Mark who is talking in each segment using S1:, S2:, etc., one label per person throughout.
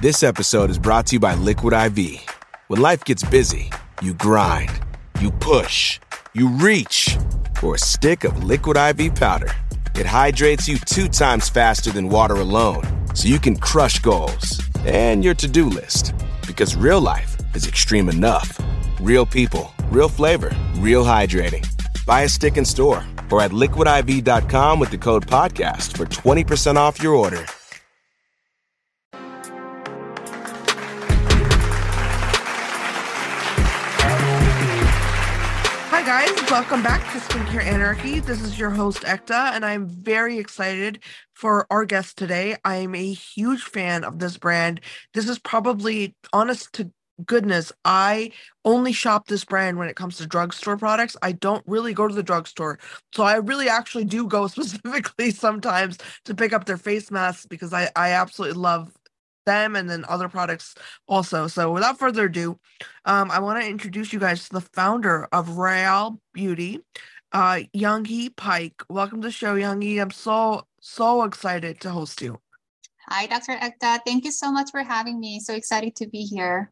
S1: This episode is brought to you by Liquid IV. When life gets busy, you grind, you push, you reach for a stick of Liquid IV powder. It hydrates you two times faster than water alone, so you can crush goals and your to do list. Because real life is extreme enough. Real people, real flavor, real hydrating. Buy a stick in store or at liquidiv.com with the code podcast for 20% off your order.
S2: Guys, welcome back to Skincare Anarchy. This is your host Ekta, and I'm very excited for our guest today. I am a huge fan of this brand. This is probably, honest to goodness, I only shop this brand when it comes to drugstore products. I don't really go to the drugstore. So I really actually do go specifically sometimes to pick up their face masks because I, I absolutely love them and then other products also. So without further ado, um, I want to introduce you guys to the founder of Rael Beauty, uh, Yanghee Paik. Welcome to the show, Yanghee. I'm so, so excited to host you.
S3: Hi, Dr. Ekta. Thank you so much for having me. So excited to be here.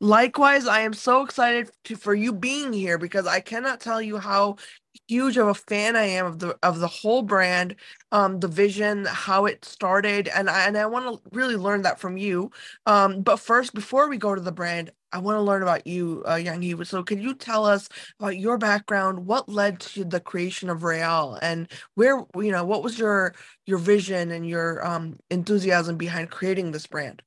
S2: Likewise, I am so excited to, for you being here because I cannot tell you how huge of a fan I am of the of the whole brand, um, the vision, how it started, and I and I want to really learn that from you. Um, but first, before we go to the brand, I want to learn about you, uh, Yanghee. So, can you tell us about your background? What led to the creation of Rael, and where you know what was your your vision and your um, enthusiasm behind creating this brand?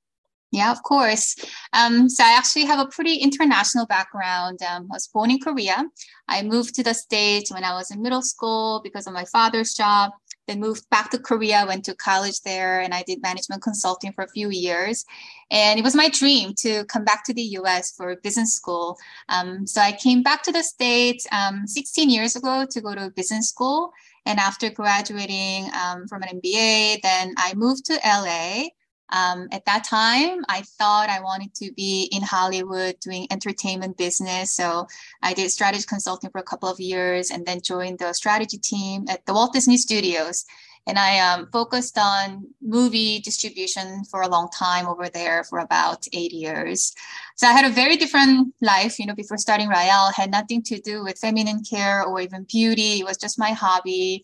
S3: Yeah, of course. Um, so I actually have a pretty international background. Um, I was born in Korea. I moved to the States when I was in middle school because of my father's job. Then moved back to Korea, went to college there, and I did management consulting for a few years. And it was my dream to come back to the US for business school. Um, so I came back to the States um, 16 years ago to go to business school. And after graduating um, from an MBA, then I moved to LA um, at that time, I thought I wanted to be in Hollywood doing entertainment business. So I did strategy consulting for a couple of years and then joined the strategy team at the Walt Disney Studios. And I um, focused on movie distribution for a long time over there for about eight years. So I had a very different life, you know, before starting Rael, had nothing to do with feminine care or even beauty. It was just my hobby.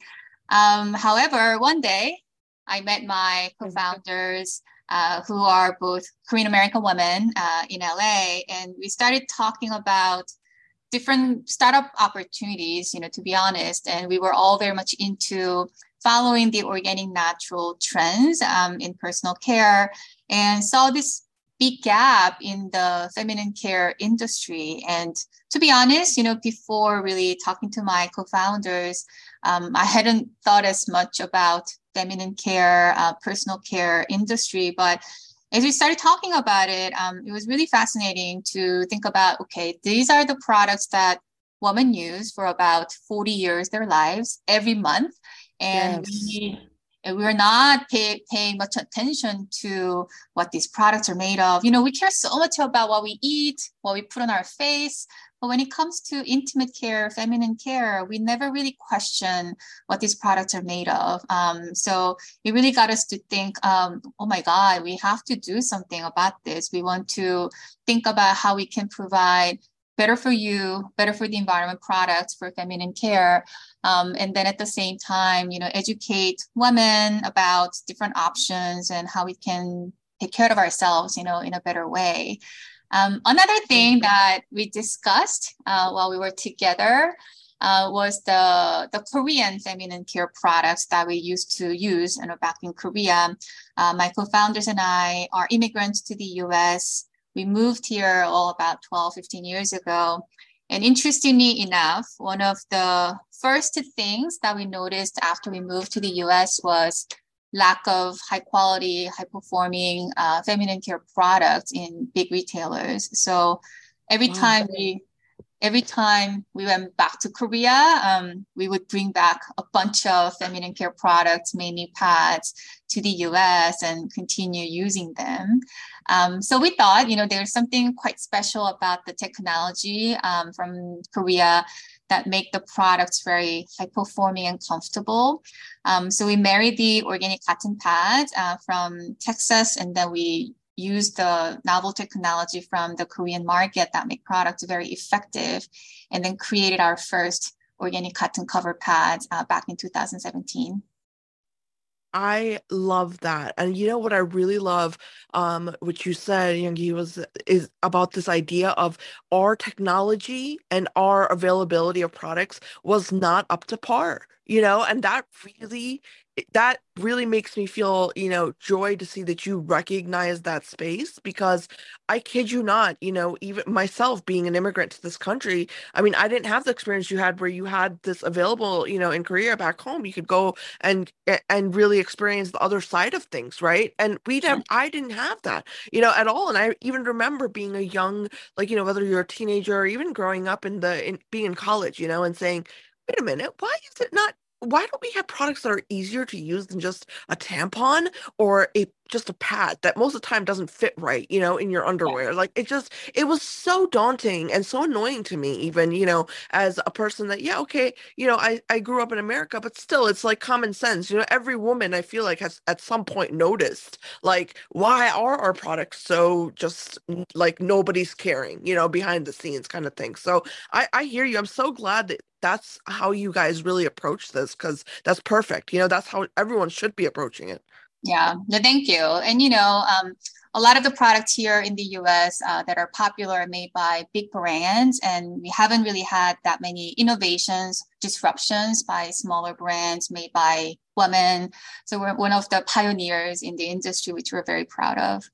S3: Um, however, one day I met my co-founders uh, who are both Korean American women uh, in LA, and we started talking about different startup opportunities. You know, to be honest, and we were all very much into following the organic natural trends um, in personal care, and saw this big gap in the feminine care industry. And to be honest, you know, before really talking to my co-founders, um, I hadn't thought as much about feminine care, uh, personal care industry. But as we started talking about it, um, it was really fascinating to think about okay, these are the products that women use for about 40 years their lives every month. And yes. we we're not pay, paying much attention to what these products are made of. You know, we care so much about what we eat, what we put on our face, but when it comes to intimate care, feminine care, we never really question what these products are made of. Um, so it really got us to think, um, oh my God, we have to do something about this. We want to think about how we can provide better for you, better for the environment products for feminine care. Um, and then at the same time, you know, educate women about different options and how we can take care of ourselves, you know, in a better way. Um, another thing that we discussed uh, while we were together uh, was the, the Korean feminine care products that we used to use you know, back in Korea. Uh, my co-founders and I are immigrants to the US. We moved here all about 12, 15 years ago. And interestingly enough, one of the first things that we noticed after we moved to the US was lack of high quality, high performing uh, feminine care products in big retailers. So every wow. time we every time we went back to Korea, um, we would bring back a bunch of feminine care products, mainly pads, to the US and continue using them. Um, so we thought, you know, there's something quite special about the technology um, from Korea that make the products very high performing and comfortable. Um, so we married the organic cotton pad uh, from Texas, and then we use the novel technology from the Korean market that make products very effective, and then created our first organic cotton cover pads uh, back in 2017.
S2: I love that. And you know what I really love, um, which you said, Yanghee, was is about this idea of our technology and our availability of products was not up to par, you know, and that really that really makes me feel, you know, joy to see that you recognize that space because I kid you not, you know, even myself being an immigrant to this country, I mean, I didn't have the experience you had where you had this available, you know, in Korea back home. You could go and and really experience the other side of things, right? And we didn't mm-hmm. I didn't have that, you know, at all. And I even remember being a young, like, you know, whether you're a teenager or even growing up in the in being in college, you know, and saying, wait a minute, why is it not why don't we have products that are easier to use than just a tampon or a just a pad that most of the time doesn't fit right, you know, in your underwear. Like it just it was so daunting and so annoying to me even, you know, as a person that yeah, okay, you know, I I grew up in America, but still it's like common sense. You know, every woman I feel like has at some point noticed like why are our products so just like nobody's caring, you know, behind the scenes kind of thing. So I I hear you. I'm so glad that that's how you guys really approach this cuz that's perfect. You know, that's how everyone should be approaching it.
S3: Yeah, no, thank you. And you know, um, a lot of the products here in the US uh, that are popular are made by big brands, and we haven't really had that many innovations, disruptions by smaller brands made by women. So we're one of the pioneers in the industry, which we're very proud of.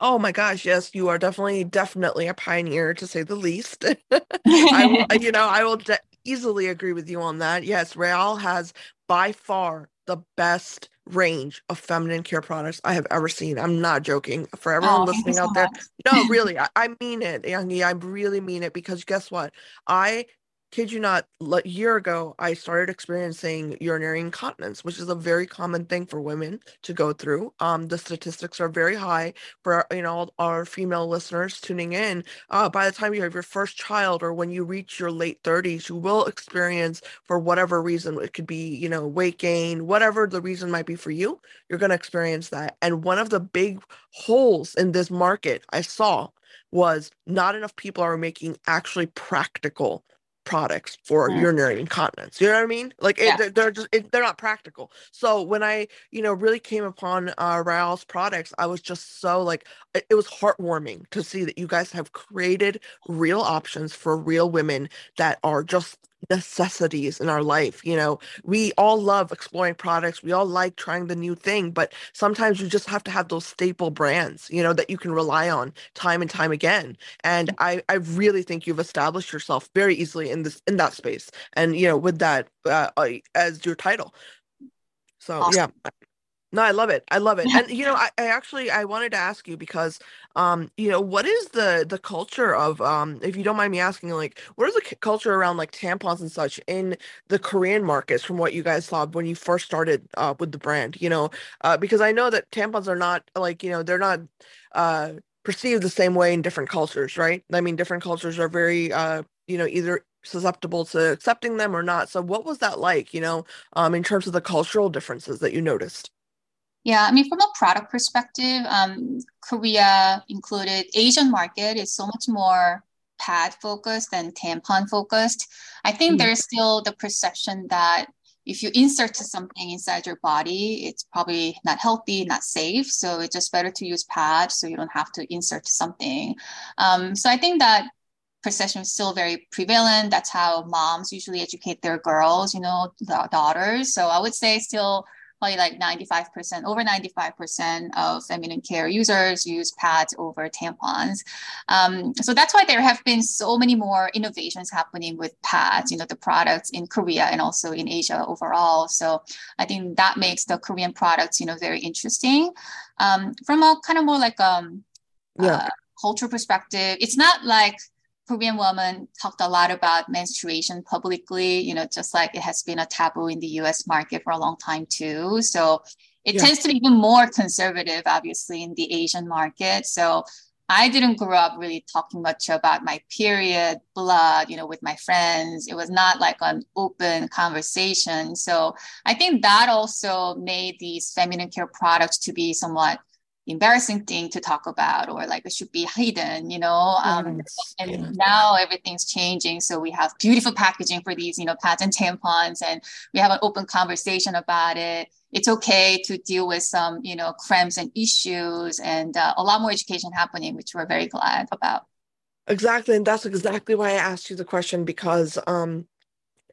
S2: Oh my gosh, yes, you are definitely, definitely a pioneer to say the least. I will, you know, I will de- easily agree with you on that. Yes, Rael has by far the best range of feminine care products I have ever seen. I'm not joking. For everyone oh, listening out there, no, really, I, I mean it, Yanghee. I really mean it because guess what? I kid you not, a year ago, I started experiencing urinary incontinence, which is a very common thing for women to go through. Um, the statistics are very high for you know our female listeners tuning in. Uh, by the time you have your first child, or when you reach your late 30s, you will experience, for whatever reason, it could be you know weight gain, whatever the reason might be for you, you're going to experience that. And one of the big holes in this market I saw was not enough people are making actually practical products for mm. urinary incontinence. You know what I mean? Like yeah. it, they're just it, they're not practical. So when I you know really came upon uh, Rael's products, I was just so like it, it was heartwarming to see that you guys have created real options for real women that are just necessities in our life. You know, we all love exploring products. We all like trying the new thing, but sometimes you just have to have those staple brands, you know, that you can rely on time and time again. And I, I really think you've established yourself very easily in this, in that space. And, you know, with that uh, as your title. So awesome. yeah, no, I love it. I love it. And you know, I, I actually I wanted to ask you because um, you know, what is the the culture of um if you don't mind me asking like what is the c- culture around like tampons and such in the Korean markets from what you guys saw when you first started uh with the brand, you know? Uh because I know that tampons are not like, you know, they're not uh perceived the same way in different cultures, right? I mean, different cultures are very uh you know, either susceptible to accepting them or not. So what was that like, you know, um in terms of the cultural differences that you noticed?
S3: Yeah, I mean, from a product perspective, um, Korea included Asian market is so much more pad focused than tampon focused. I think mm-hmm. there's still the perception that if you insert something inside your body, it's probably not healthy, not safe. So it's just better to use pads so you don't have to insert something. Um, so I think that perception is still very prevalent. That's how moms usually educate their girls, you know, the daughters. So I would say still probably like 95%, over 95% of feminine care users use pads over tampons. Um, so that's why there have been so many more innovations happening with pads, you know, the products in Korea and also in Asia overall. So I think that makes the Korean products, you know, very interesting. Um, from a kind of more like um, yeah. Uh, cultural perspective, it's not like Korean women talked a lot about menstruation publicly, you know, just like it has been a taboo in the US market for a long time too. So it yeah. tends to be even more conservative, obviously, in the Asian market. So I didn't grow up really talking much about my period, blood, you know, with my friends. It was not like an open conversation. So I think that also made these feminine care products to be somewhat embarrassing thing to talk about or like it should be hidden you know um, and yeah. now everything's changing. So we have beautiful packaging for these you know pads and tampons and we have an open conversation about it. It's okay to deal with some you know cramps and issues and uh, a lot more education happening which we're very glad about.
S2: Exactly and that's exactly why i asked you the question because um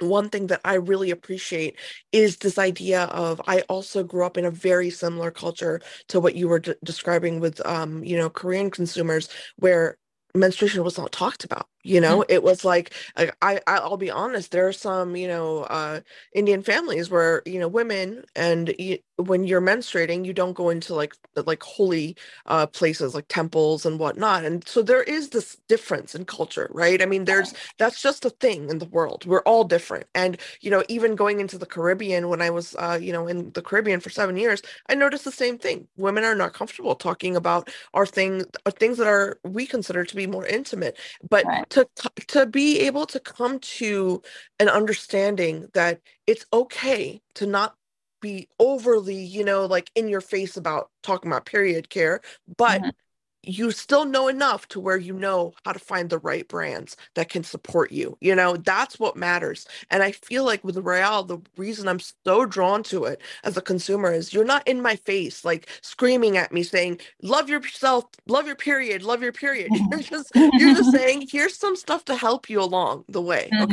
S2: one thing that I really appreciate is this idea of I also grew up in a very similar culture to what you were describing with um you know Korean consumers where menstruation was not talked about you know mm-hmm. it was like i i'll be honest there are some you know uh indian families where you know women and you, when you're menstruating you don't go into like like holy uh places like temples and whatnot and so there is this difference in culture right i mean there's that's just a thing in the world we're all different and you know even going into the caribbean when i was uh you know in the caribbean for seven years i noticed the same thing women are not comfortable talking about our thing uh, things that are we consider to be more intimate but right to to be able to come to an understanding that it's okay to not be overly you know like in your face about talking about period care but mm-hmm you still know enough to where you know how to find the right brands that can support you. You know, that's what matters. And I feel like with Rael, the reason I'm so drawn to it as a consumer is you're not in my face, like screaming at me saying, love yourself, love your period, love your period. You're just you're just saying, here's some stuff to help you along the way. Mm-hmm.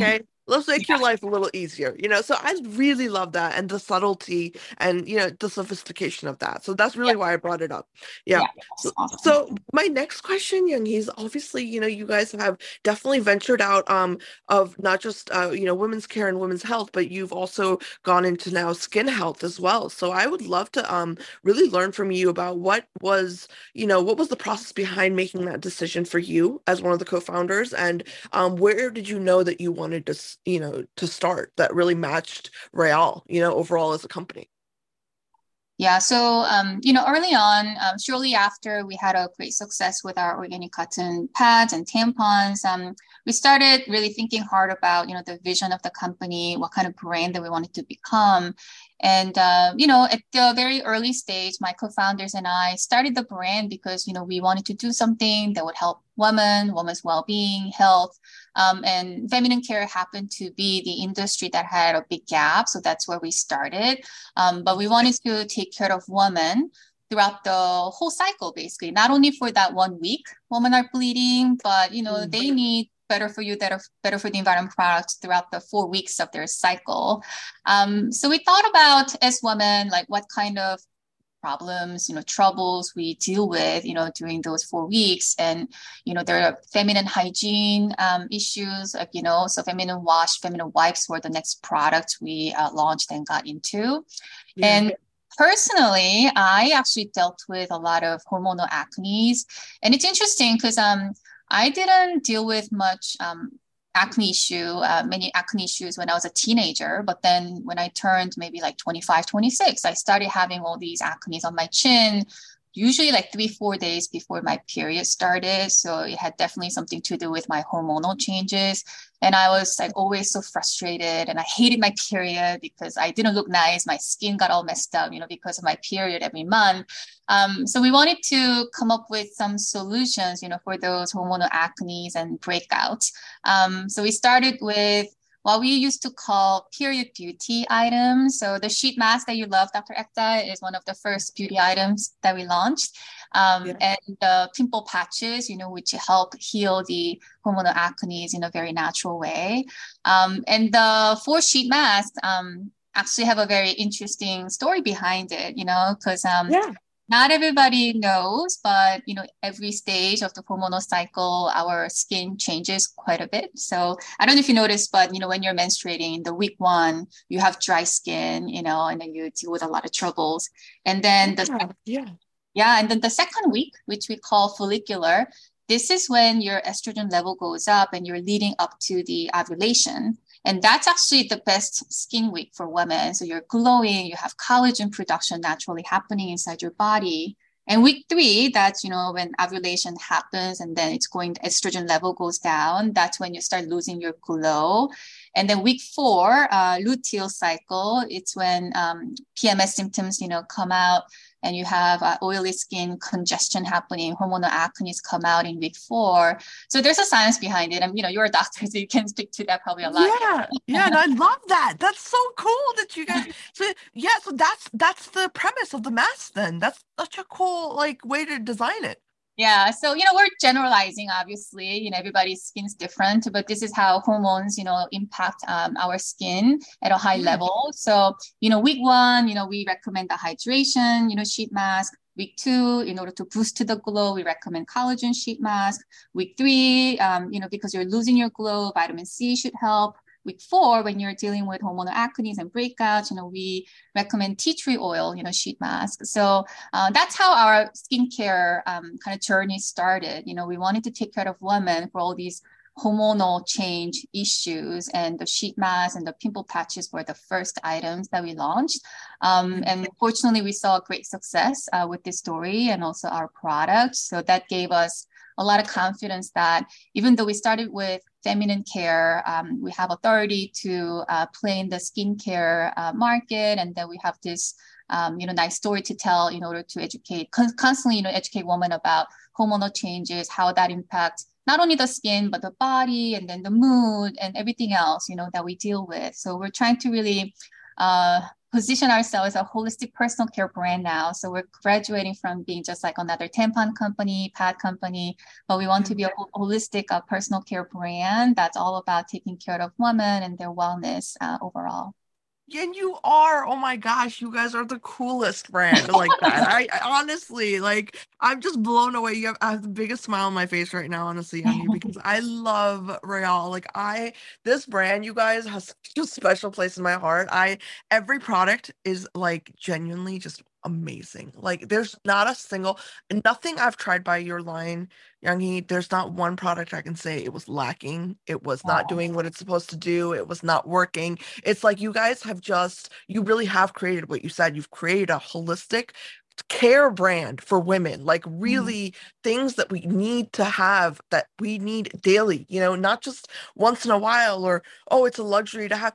S2: Let's make yeah. your life a little easier you know so i really love that and the subtlety and you know the sophistication of that so that's really yeah. why i brought it up yeah, yeah so, awesome. so, my next question young he's obviously you know you guys have definitely ventured out um of not just uh, you know women's care and women's health but you've also gone into now skin health as well so i would love to um really learn from you about what was you know what was the process behind making that decision for you as one of the co-founders and um where did you know that you wanted to you know to start that really matched Rael you know overall as a company.
S3: Yeah so um, you know early on um, shortly after we had a great success with our organic cotton pads and tampons um, we started really thinking hard about you know the vision of the company what kind of brand that we wanted to become. And uh, you know, at the very early stage, my co-founders and I started the brand because you know we wanted to do something that would help women, women's well-being, health, um, and feminine care happened to be the industry that had a big gap. So that's where we started. Um, but we wanted to take care of women throughout the whole cycle, basically, not only for that one week women are bleeding, but you know mm-hmm. they need better for you, are better for the environment products throughout the four weeks of their cycle. Um, so we thought about as women, like what kind of problems, you know, troubles we deal with, you know, during those four weeks. And, you know, there are feminine hygiene um, issues, like, you know, so feminine wash, feminine wipes were the next product we uh, launched and got into. Yeah. And personally, I actually dealt with a lot of hormonal acne. And it's interesting because um, I didn't deal with much um, acne issue, uh, many acne issues when I was a teenager. But then when I turned maybe like 25, 26, I started having all these acne on my chin, usually like three, four days before my period started. So it had definitely something to do with my hormonal changes. And I was like always so frustrated and I hated my period because I didn't look nice. My skin got all messed up, you know, because of my period every month. Um, so we wanted to come up with some solutions, you know, for those hormonal acne and breakouts. Um, so we started with what we used to call period beauty items. So the sheet mask that you love, Dr. Ekta, is one of the first beauty items that we launched. Um, yeah. And the pimple patches, you know, which help heal the hormonal acne in a very natural way. Um, and the four sheet mask, um, actually have a very interesting story behind it, you know, because um,
S2: Yeah.
S3: Not everybody knows, but you know, every stage of the hormonal cycle, our skin changes quite a bit. So I don't know if you noticed, but you know, when you're menstruating the week one, you have dry skin, you know, and then you deal with a lot of troubles. And then the
S2: Yeah. Yeah.
S3: yeah, and then the second week, which we call follicular, this is when your estrogen level goes up and you're leading up to the ovulation. And that's actually the best skin week for women. So you're glowing, you have collagen production naturally happening inside your body. And week three, that's you know when ovulation happens and then it's going estrogen level goes down. That's when you start losing your glow. And then week four, uh, luteal cycle, it's when um, PMS symptoms you know come out and you have uh, oily skin congestion happening, hormonal acne come out in week four. So there's a science behind it. I And you know, you're a doctor, so you can speak to that probably a lot.
S2: Yeah, yeah, and I love that. That's so cool that you guys. So yeah, so that's that's the premise of the mask. Then that's such a cool like way to design it.
S3: Yeah. So, you know, we're generalizing, obviously, you know, everybody's skin's different, but this is how hormones, you know, impact um, our skin at a high
S2: Mm.
S3: level. So, you know, week one, you know, we recommend the hydration, you know, sheet mask. Week two, in order to boost the glow, we recommend collagen sheet mask. Week three, um, you know, because you're losing your glow, vitamin C should help. Week four, when you're dealing with hormonal acne and breakouts, you know, we recommend tea tree oil, you know, sheet mask. So uh, that's how our skincare um, kind of journey started. You know, we wanted to take care of women for all these hormonal change issues, and the sheet mask and the pimple patches were the first items that we launched. Um, and fortunately, we saw great success uh, with this story and also our product. So that gave us a lot of confidence that even though we started with feminine care, um, we have authority to uh, play in the skincare uh, market, and then we have this um, you know, nice story to tell in order to educate, con- constantly, you know, educate women about hormonal changes, how that impacts not only the skin, but the body and then the mood and everything else, you know, that we deal with. So we're trying to really uh, position ourselves as a holistic personal care brand now. So we're graduating from being just like another tampon company, pad company, but we want to be a holistic uh, personal care brand that's all about taking care of women and their wellness uh, overall.
S2: And you are, oh my gosh, you guys are the coolest brand like that. I, I honestly like I'm just blown away. You have I have the biggest smile on my face right now, honestly, because I love Rael. Like I this brand, you guys has such a special place in my heart. I every product is like genuinely just amazing. Like there's not a single nothing I've tried by your line, Yanghee. There's not one product I can say it was lacking. It was not doing what it's supposed to do. It was not working. It's like you guys have just you really have created what you said. You've created a holistic care brand for women like mm-hmm. really things that we need to have that we need daily you know not just once in a while or oh it's a luxury to have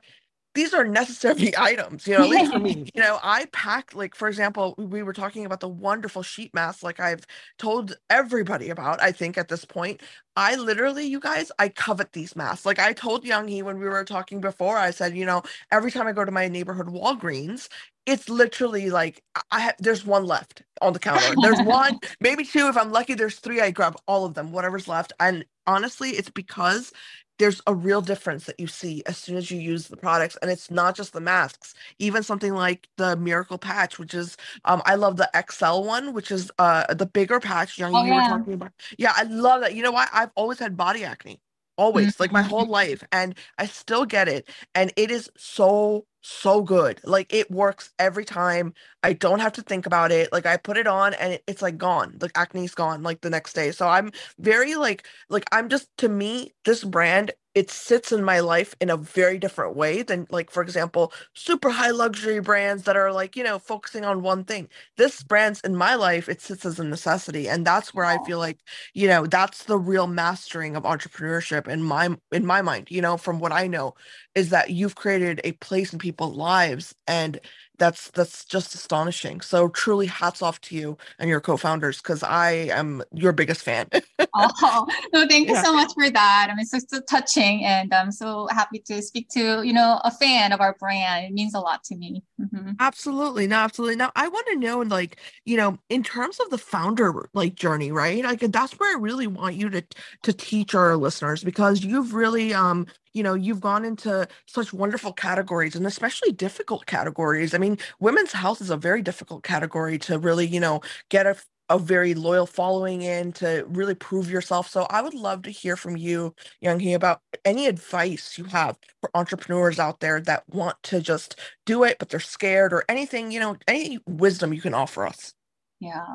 S2: these are necessary items, you know, at least for me. You know, I pack like for example, we were talking about the wonderful sheet mask like I've told everybody about, I think at this point. I literally, you guys, I covet these masks. Like I told Yanghee when we were talking before, I said, you know, every time I go to my neighborhood Walgreens, it's literally like I have there's one left on the counter. There's one, maybe two. If I'm lucky, there's three. I grab all of them, whatever's left. And honestly, it's because there's a real difference that you see as soon as you use the products and it's not just the masks even something like the miracle patch which is um i love the xl one which is uh the bigger patch young
S3: Oh,
S2: you were
S3: yeah.
S2: talking about yeah i love that you know what i've always had body acne always like my
S3: Mm-hmm.
S2: whole life and i still get it and it is so so good. Like it works every time. I don't have to think about it. Like i put it on and it, it's like gone. The acne's gone like the next day. So i'm very like like i'm just to me this brand it sits in my life in a very different way than like for example super high luxury brands that are like you know focusing on one thing. This brand's in my life it sits as a necessity and that's where i feel like you know that's the real mastering of entrepreneurship in my in my mind you know from what i know is that you've created a place in people's lives and that's that's just astonishing so truly hats off to you and your co-founders because i am your biggest fan
S3: Oh, no, thank you
S2: Yeah.
S3: so much for that. I mean, it's so, so touching, and I'm so happy to speak to, you know, a fan of our brand. It means a lot to me. Mhm.
S2: Absolutely. No, absolutely. Now, I want to know, like, you know, in terms of the founder like journey, right? Like that's where I really want you to to teach our listeners because you've really um, you know you've gone into such wonderful categories and especially difficult categories i mean women's health is a very difficult category to really you know get a a very loyal following in to really prove yourself. So I would love to hear from you, Yanghee, about any advice you have for entrepreneurs out there that want to just do it, but they're scared or anything, you know, any wisdom you can offer us.
S3: Yeah.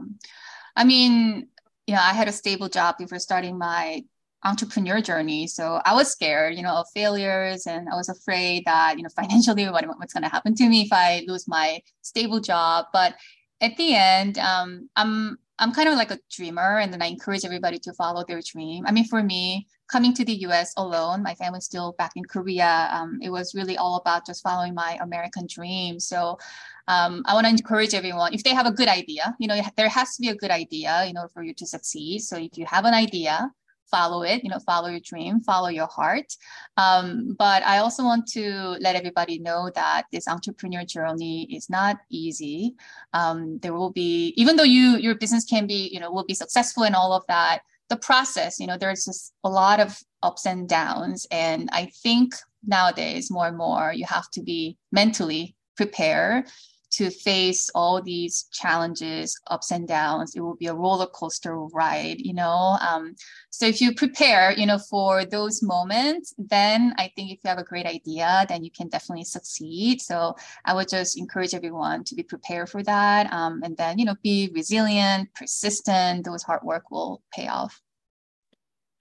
S3: I mean, know, I had a stable job before starting my entrepreneur journey. So I was scared, you know, of failures and I was afraid that, you know, financially what, what's going to happen to me if I lose my stable job. But at the end, um, I'm I'm kind of like a dreamer, and then I encourage everybody to follow their dream. I mean, for me, coming to the U.S. alone, my family's still back in Korea. Um, it was really all about just following my American dream. So um, I want to encourage everyone if they have a good idea, you know, there has to be a good idea, you know, for you to succeed. So if you have an idea, follow it you know follow your dream follow your heart. Um, but i also want to let everybody know that this entrepreneur journey is not easy. Um, there will be even though you your business can be you know will be successful and all of that the process you know there's just a lot of ups and downs. And i think nowadays more and more you have to be mentally prepared to face all these challenges, ups and downs. It will be a roller coaster ride, you know. Um, so if you prepare, you know, for those moments, then I think if you have a great idea, then you can definitely succeed. So I would just encourage everyone to be prepared for that, um, and then you know, be resilient, persistent. Those hard work will pay off.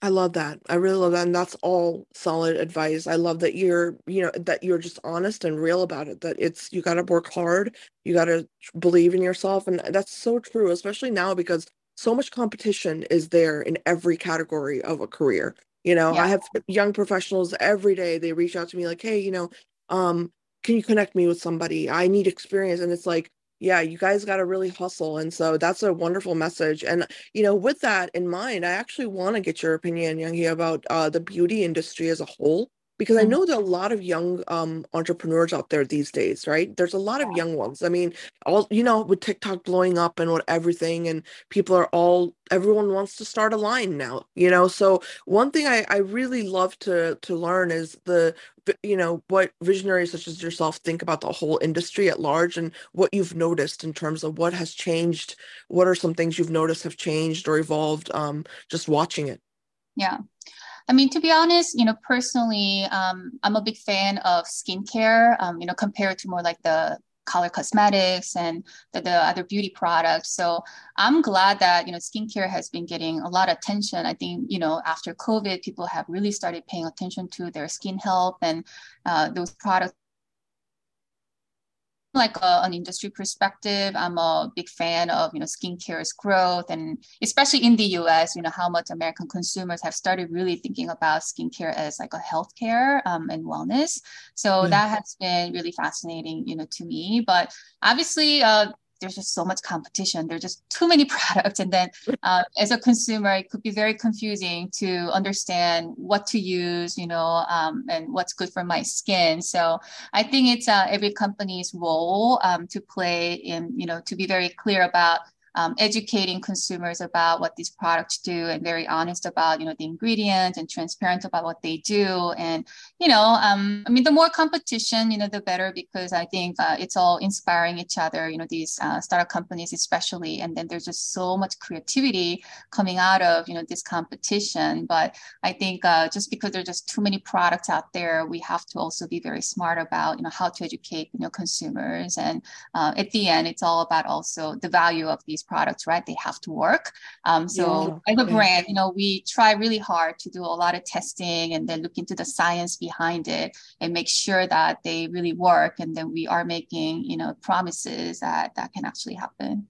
S2: I love that. I really love that. And that's all solid advice. I love that you're, you know, that you're just honest and real about it, that it's, you got to work hard, you got to believe in yourself. And that's so true, especially now because so much competition is there in every category of a career. You know, yeah. I have young professionals every day, they reach out to me like, hey, you know, um, can you connect me with somebody? I need experience. And it's like, yeah, you guys got to really hustle. And so that's a wonderful message. And, you know, with that in mind, I actually want to get your opinion, Yanghee, about uh, the beauty industry as a whole because I mm-hmm. know there are a lot of young um, entrepreneurs out there these days, right? There's a lot of young ones. I mean, all you know, with TikTok blowing up and what everything, and people are all everyone wants to start a line now, you know. So one thing I, I really love to to learn is the you know what visionaries such as yourself think about the whole industry at large and what you've noticed in terms of what has changed. What are some things you've noticed have changed or evolved um, just watching it?
S3: Yeah. I mean, to be honest, you know, personally, um, I'm a big fan of skincare, um, you know, compared to more like the color cosmetics and the, the, other beauty products. So I'm glad that, you know, skincare has been getting a lot of attention. I think, you know, after COVID, people have really started paying attention to their skin health and uh, those products like a, an industry perspective, I'm a big fan of you know skincare's growth, and especially in the U.S., you know how much American consumers have started really thinking about skincare as like a healthcare um, and wellness. So mm. that has been really fascinating, you know, to me. But obviously, uh, there's just so much competition. There's just too many products. And then uh, as a consumer, it could be very confusing to understand what to use, you know, um, and what's good for my skin. So I think it's uh, every company's role um, to play in, you know, to be very clear about um, educating consumers about what these products do and very honest about you know the ingredients and transparent about what they do. And you know um, i mean the more competition you know the better because i think uh, it's all inspiring each other you know these uh, startup companies especially. And then there's just so much creativity coming out of you know this competition. But i think uh, just because there's just too many products out there we have to also be very smart about you know how to educate you know consumers. And uh, at the end it's all about also the value of these these products, right? They have to work. Um, so yeah. as a brand, you know, we try really hard to do a lot of testing and then look into the science behind it and make sure that they really work. And then we are making, you know, promises that that can actually happen.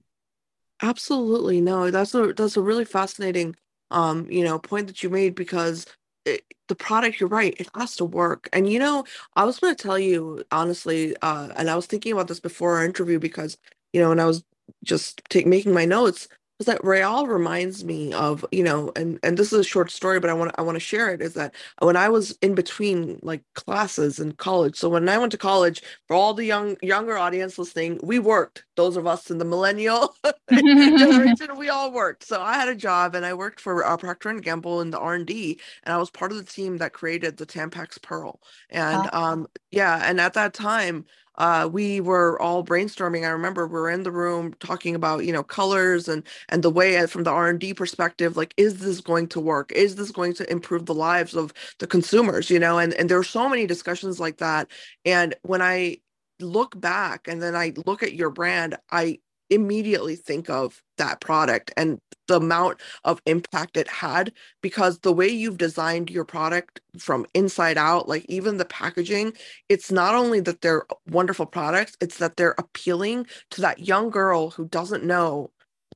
S2: Absolutely. No, that's a that's a really fascinating um, you know, point that you made because it, the product you're right it has to work and you know i was going to tell you honestly uh and i was thinking about this before our interview because you know when i was just take making my notes was that Rael reminds me of, you know, and and this is a short story, but I want I want to share it. Is that when I was in between like classes in college. So when I went to college, for all the young younger audience listening, we worked. Those of us in the millennial generation, we all worked. So I had a job, and I worked for uh, Procter and Gamble in the R and D, and I was part of the team that created the Tampax Pearl. And oh. um, yeah, and at that time uh, we were all brainstorming. I remember we were in the room talking about, you know, colors and and the way uh, from the R and D perspective, like, is this going to work? Is this going to improve the lives of the consumers? You know, and and there are so many discussions like that. And when I look back and then I look at your brand, I immediately think of that product and the amount of impact it had because the way you've designed your product from inside out like even the packaging it's not only that they're wonderful products it's that they're appealing to that young girl who doesn't know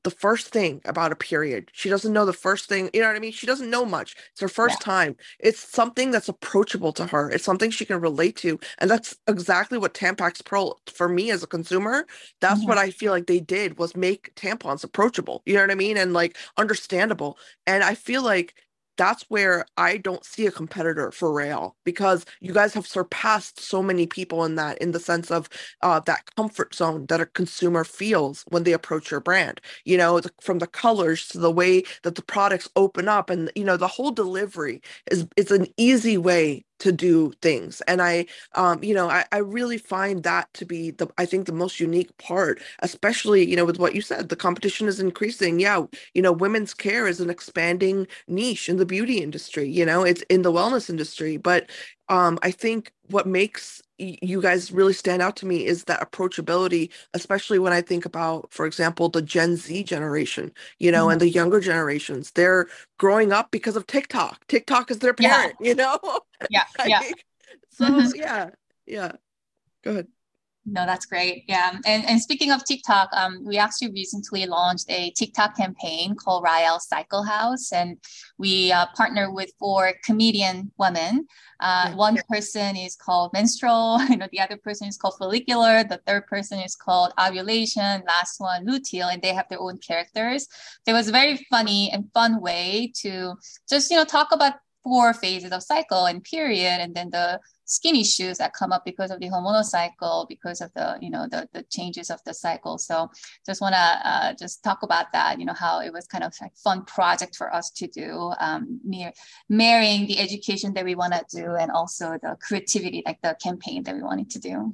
S2: the first thing about a period. She doesn't know the first thing, you know what I mean? She doesn't know much. It's her first yeah. time. It's something that's approachable to her. It's something she can relate to. And that's exactly what Tampax Pearl for me as a consumer, that's mm-hmm. what I feel like they did was make tampons approachable. You know what I mean? And like understandable. And I feel like that's where I don't see a competitor for Rael because you guys have surpassed so many people in that, in the sense of uh, that comfort zone that a consumer feels when they approach your brand. You know, the, from the colors to the way that the products open up, and you know, the whole delivery is it's an easy way to do things and i um you know I, I really find that to be the i think the most unique part especially you know with what you said the competition is increasing. Yeah you know women's care is an expanding niche in the beauty industry you know it's in the wellness industry but um i think what makes you guys really stand out to me is that approachability especially when i think about for example the gen z generation you know mm-hmm. and the younger generations they're growing up because of tiktok tiktok is their parent
S3: yeah.
S2: you know
S3: yeah yeah
S2: so mm-hmm. yeah yeah go ahead
S3: no, that's great. Yeah. And, and speaking of TikTok, um, we actually recently launched a TikTok campaign called Rael Cycle House. And we uh, partner with four comedian women. Uh, one person is called menstrual, you know, the other person is called follicular, the third person is called ovulation, last one luteal, and they have their own characters. So it was a very funny and fun way to just, you know, talk about four phases of cycle and period, and then the skin issues that come up because of the hormonal cycle, because of the, you know, the, the changes of the cycle. So just want to uh, just talk about that, you know, how it was kind of like fun project for us to do, um, near, marrying the education that we want to do and also the creativity, like the campaign that we wanted to do.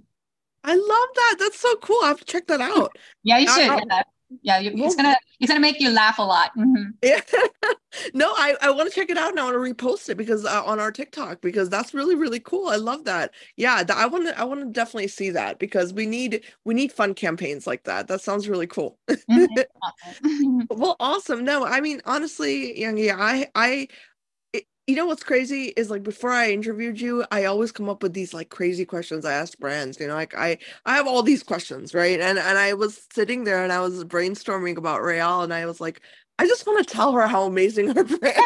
S2: I love that. That's so cool. I have to check that out.
S3: Yeah, you should. yeah yeah you, it's gonna it's gonna make you laugh a lot. Mm-hmm.
S2: yeah. No i i want to check it out and i want to repost it because uh, on our tiktok because that's really really cool. I love that. Yeah i want to i want to definitely see that because we need we need fun campaigns like that. That sounds really cool. Mm-hmm. well awesome. No i mean honestly Yanghee i i you know what's crazy is like before I interviewed you, I always come up with these like crazy questions I ask brands. You know, like I I have all these questions, right? And and I was sitting there and I was brainstorming about Rael, and I was like, I just want to tell her how amazing her brand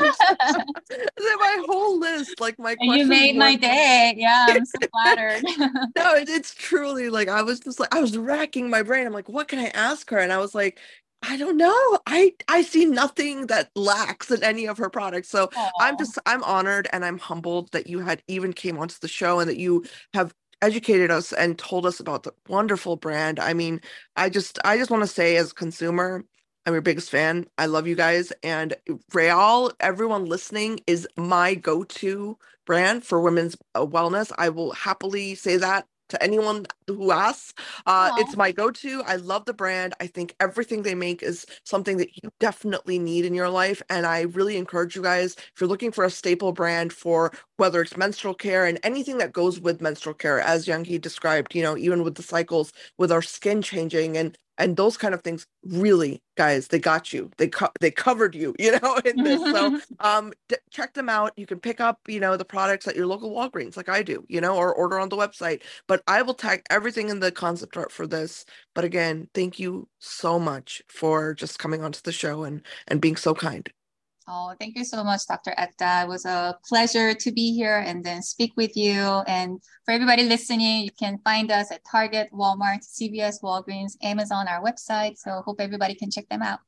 S2: is. my whole list, like my
S3: you made my day. Yeah, I'm so flattered.
S2: no, it, it's truly like I was just like I was racking my brain. I'm like, what can I ask her? And I was like, I don't know. I I see nothing that lacks in any of her products. So Aww. I'm just I'm honored and I'm humbled that you had even came onto the show and that you have educated us and told us about the wonderful brand. I mean, I just I just want to say as a consumer, I'm your biggest fan. I love you guys and Rael, everyone listening is my go-to brand for women's uh, wellness. I will happily say that to anyone who asks. Uh, it's my go-to. I love the brand. I think everything they make is something that you definitely need in your life. And I really encourage you guys, if you're looking for a staple brand for whether it's menstrual care and anything that goes with menstrual care, as Yanghee described, you know, even with the cycles, with our skin changing and and those kind of things really guys they got you. They co- they covered you you know in this. So um d- check them out. You can pick up you know the products at your local walgreens like i do you know or order on the website. But i will tag everything in the concept art for this. But again thank you so much for just coming onto the show and and being so kind
S3: Oh, thank you so much, Dr. Ekta. It was a pleasure to be here and then speak with you. And for everybody listening, you can find us at Target, Walmart, CVS, Walgreens, Amazon, our website. So hope everybody can check them out.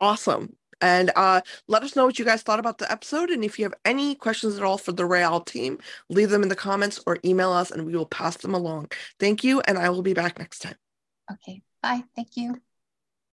S2: Awesome. And uh, let us know what you guys thought about the episode. And if you have any questions at all for the Rael team, leave them in the comments or email us and we will pass them along. Thank you. And I will be back next time.
S3: Okay. Bye. Thank you.